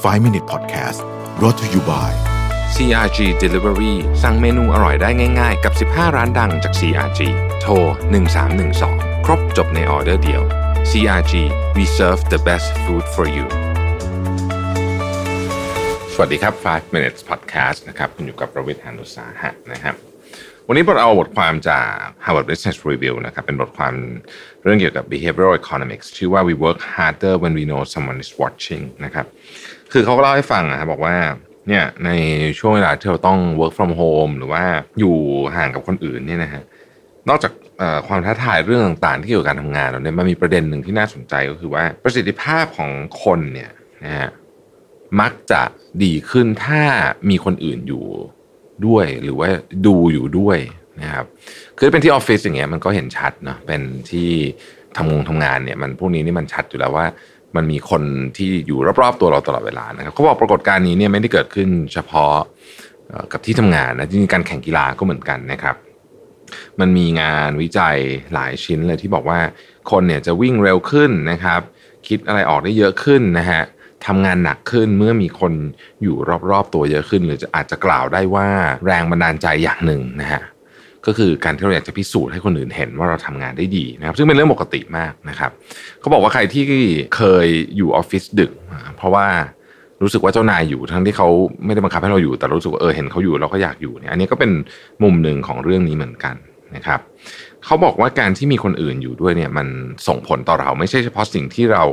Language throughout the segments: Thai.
5 Minute Podcast brought to you by CRG Delivery สั่งเมนูอร่อยได้ง่าย ๆ กับ 15 ร้านดังจาก CRG โทร 1312 ครบจบในออเดอร์เดียว CRG we serve the best food for you สวัสดีครับ 5 minutes podcast นะครับ คุณอยู่กับประวิทยานุสาหะนะครับ วันนี้เราเอาบทความจาก Harvard Business Review นะครับเป็นบทความเรื่องเกี่ยวกับ behavioral economics ชื่อว่า we work harder when we know someone is watching นะครับคือเขาก็เล่าให้ฟังนะครับบอกว่าเนี่ยในช่วงเวลาที่เราต้อง work from home หรือว่าอยู่ห่างกับคนอื่นเนี่ยนะฮะนอกจากความท้าทายเรื่องต่างๆที่เกี่ยวกับการทำงานแล้วเนี่ยมันมีประเด็นหนึ่งที่น่าสนใจก็คือว่าประสิทธิภาพของคนเนี่ยนะฮะมักจะดีขึ้นถ้ามีคนอื่นอยู่ ด้วยหรือว่าดูอยู่ด้วยนะครับคือเป็นที่ออฟฟิศอย่างเงี้ยมันก็เห็นชัดเนาะเป็นที่ทำงงทำงานเนี่ยมันพวกนี้นี่มันชัดอยู่แล้วว่า มันมีคนที่อยู่รอบๆตัวเราตลอดเวลานะครับเขาบอกปรากฏการณ์นี้เนี่ยไม่ได้เกิดขึ้นเฉพาะกับที่ทำงานนะจริงๆการแข่งกีฬาก็เหมือนกันนะครับ มันมีงานวิจัยหลายชิ้นเลยที่บอกว่าคนเนี่ยจะวิ่งเร็วขึ้นนะครับ คิดอะไรออกได้เยอะขึ้นนะฮะ ทำงานหนักขึ้นเมื่อมีคนอยู่รอบๆตัวเยอะขึ้น หรือจะอาจจะกล่าวได้ว่าแรงบันดาลใจอย่างหนึ่งนะฮะก็คือการที่เราอยากจะพิสูจน์ให้คนอื่นเห็นว่าเราทำงานได้ดีนะครับ ซึ่งเป็นเรื่องปกติมากนะครับเขาบอกว่าใครที่เคยอยู่ออฟฟิศดึก เพราะว่ารู้สึกว่าเจ้านายอยู่ทั้งที่เขาไม่ได้บังคับให้เราอยู่แต่รู้สึกว่าเออเห็นเขาอยู่เราก็อยากอยู่เนี่ยอันนี้ก็เป็นมุมหนึ่งของเรื่องนี้เหมือนกันนะครับเขาบอกว่าการที่มีคนอื่นอยู่ด้วยเนี่ยมันส่งผลต่อเราไม่ใช่เฉพาะสิ่งที่เรา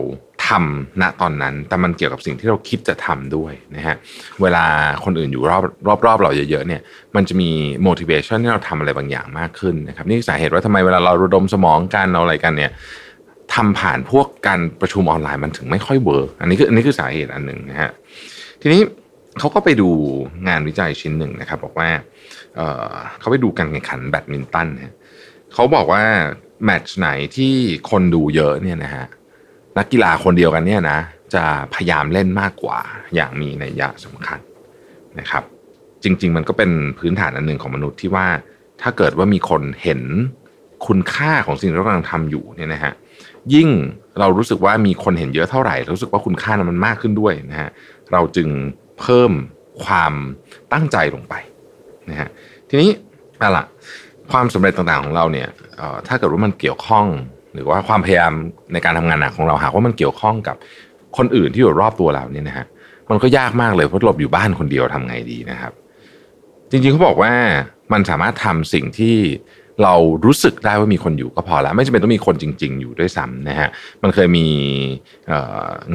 ทำณตอนนั้น แต่มันเกี่ยวกับสิ่งที่เราคิดจะทำด้วยนะฮะเวลาคนอื่นอยู่รอบรอบรอบเราเยอะๆเนี่ยมันจะมี motivation ที่เราทำอะไรบางอย่างมากขึ้นนะครับนี่สาเหตุว่าทำไมเวลาเราระดมสมองกันเราอะไรกันเนี่ยทำผ่านพวกการประชุมออนไลน์มันถึงไม่ค่อย work อันนี้คืออันนี้คือสาเหตุอันหนึ่งนะฮะทีนี้เขาก็ไปดูงานวิจัยชิ้นหนึ่งนะครับบอกว่าเเขาไปดูการแข่งขันแบดมินตันนะเขาบอกว่า match ไหนที่คนดูเยอะเนี่ยนะฮะ นักกีฬาคนเดียวกันเนี่ยนะจะพยายามเล่นมากกว่าอย่างมีนัยยะสำคัญนะครับ จริง ๆ มันก็เป็นพื้นฐานอันหนึ่งของมนุษย์ที่ว่าถ้าเกิดว่ามีคนเห็นคุณค่าของสิ่งที่เรากำลังทำอยู่เนี่ยนะฮะยิ่งเรารู้สึกว่ามีคนเห็นเยอะเท่าไหร่รู้สึกว่าคุณค่านั้นมันมากขึ้นด้วยนะฮะเราจึงเพิ่มความตั้งใจลงไปนะฮะทีนี้อะล่ะความสำเร็จต่างๆของเราเนี่ยถ้าเกิดว่ามันเกี่ยวข้อง หรือว่าความพยายามในการทำงานหนักของเราหากว่ามันเกี่ยวข้องกับคนอื่นที่อยู่รอบตัวเราเนี่ยนะฮะมันก็ยากมากเลยเพราะเราอยู่บ้านคนเดียวทำไงดีนะครับ จริงๆเขาบอกว่ามันสามารถทำสิ่งที่เรารู้สึกได้ว่ามีคนอยู่ก็พอแล้ว ไม่จำเป็นต้องมีคนจริง ๆ อยู่ด้วยซ้ำนะฮะมันเคยมี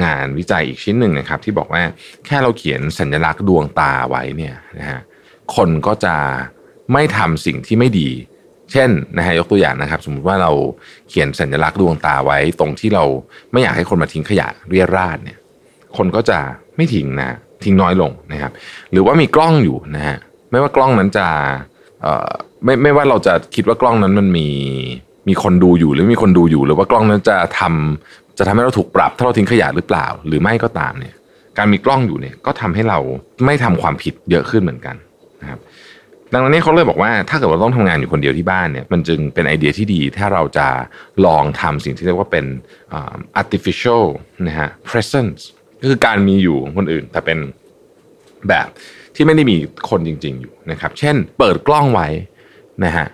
งานวิจัยอีกชิ้นหนึ่งนะครับ ที่บอกว่าแค่เราเขียนสัญลักษณ์ดวงตาไว้เนี่ยนะฮะคนก็จะไม่ทำสิ่งที่ไม่ดี เช่นนะฮะยกตัวอย่างนะครับ สมมุติว่าเราเขียนสัญลักษณ์ดวงตาไว้ตรงที่เราไม่อยากให้คนมาทิ้งขยะเรียราดเนี่ย คนก็จะไม่ทิ้งนะทิ้งน้อยลงนะครับ หรือว่ามีกล้องอยู่นะฮะไม่ว่ากล้องนั้นจะเอ่อไม่ไม่ว่าเราจะคิดว่ากล้องนั้นมันมีมีคนดูอยู่หรือมีคนดูอยู่ หรือว่ากล้องนั้นจะทำจะทำให้เราถูกปรับถ้าเราทิ้งขยะหรือเปล่า หรือไม่ก็ตามเนี่ย การมีกล้องอยู่เนี่ยก็ทำให้เราไม่ทำความผิดเยอะขึ้นเหมือนกัน ดังนั้นเนี่เขาเลยบอกว่าถ้าเกิดว่าต้องทำงานอยู่คนเดียวที่บ้านเนี่ยมันจึงเป็นไอเดียที่ดี ถ้าเราจะลองทำสิ่งที่เรียกว่าเป็น artificial นะฮะ presence ก็คือการมีอยู่ของคนอื่น แต่เป็นแบบที่ไม่ได้มีคนจริง ๆ อยู่นะครับ เช่น เปิดกล้องไว้นะฮะ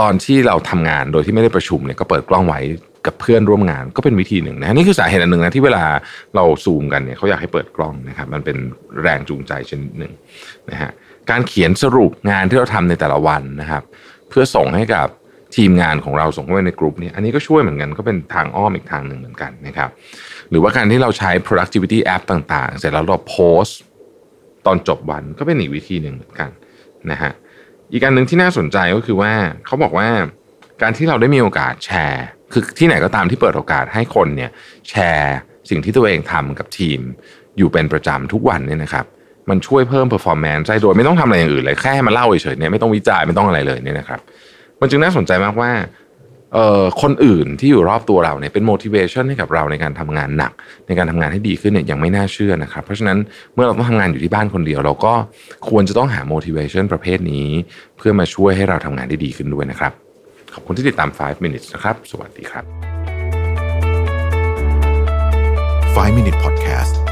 ตอนที่เราทำงานโดยที่ไม่ได้ประชุมเนี่ยก็เปิดกล้องไว้ กับเพื่อนร่วมงานก็เป็นวิธีหนึ่งนะนี่คือสาเหตุอันหนึ่งนะที่เวลาเราซูมกันเนี่ยเขาอยากให้เปิดกล้องนะครับมันเป็นแรงจูงใจชนิดหนึ่งนะฮะการเขียนสรุปงานที่เราทำในแต่ละวันนะครับ เพื่อส่งให้กับทีมงานของเราส่งเข้าไปในกลุ่มนี้อันนี้ก็ช่วยเหมือนกันก็เป็นทางอ้อมอีกทางหนึ่งเหมือนกันนะครับหรือว่าการที่เราใช้ productivity app ต่างๆ เสร็จแล้วเราโพสต์ตอนจบวันก็เป็นอีกวิธีหนึ่งเหมือนกันนะฮะอีกอันหนึ่งที่น่าสนใจก็คือว่าเขาบอกว่าการที่เราได้มีโอกาสแชร์ คือที่ไหนก็ตามที่เปิดโอกาสให้คนเนี่ยแชร์สิ่งที่ตัวเองทำกับทีม อยู่เป็นประจำทุกวันเนี่ยนะครับมันช่วยเพิ่ม performance ได้โดยไม่ต้องทำอะไรอย่างอื่นเลยแค่ให้มาเล่าเฉยๆเนี่ยไม่ต้องวิจัยไม่ต้องอะไรเลยเนี่ยนะครับ มันจึงน่าสนใจมากว่าเอ่อคนอื่นที่อยู่รอบตัวเราเนี่ยเป็น motivation ให้กับเราในการทำงานหนัก ในการทำงานให้ดีขึ้นเนี่ยยังไม่น่าเชื่อนะครับ เพราะฉะนั้นเมื่อเราต้องทำงานอยู่ที่บ้านคนเดียว เราก็ควรจะต้องหา motivation ประเภทนี้ เพื่อมาช่วยให้เราทำงานได้ดีขึ้นด้วยนะครับ ขอบคุณที่ติดตาม 5 minutes นะครับ สวัสดีครับ 5 Minute Podcast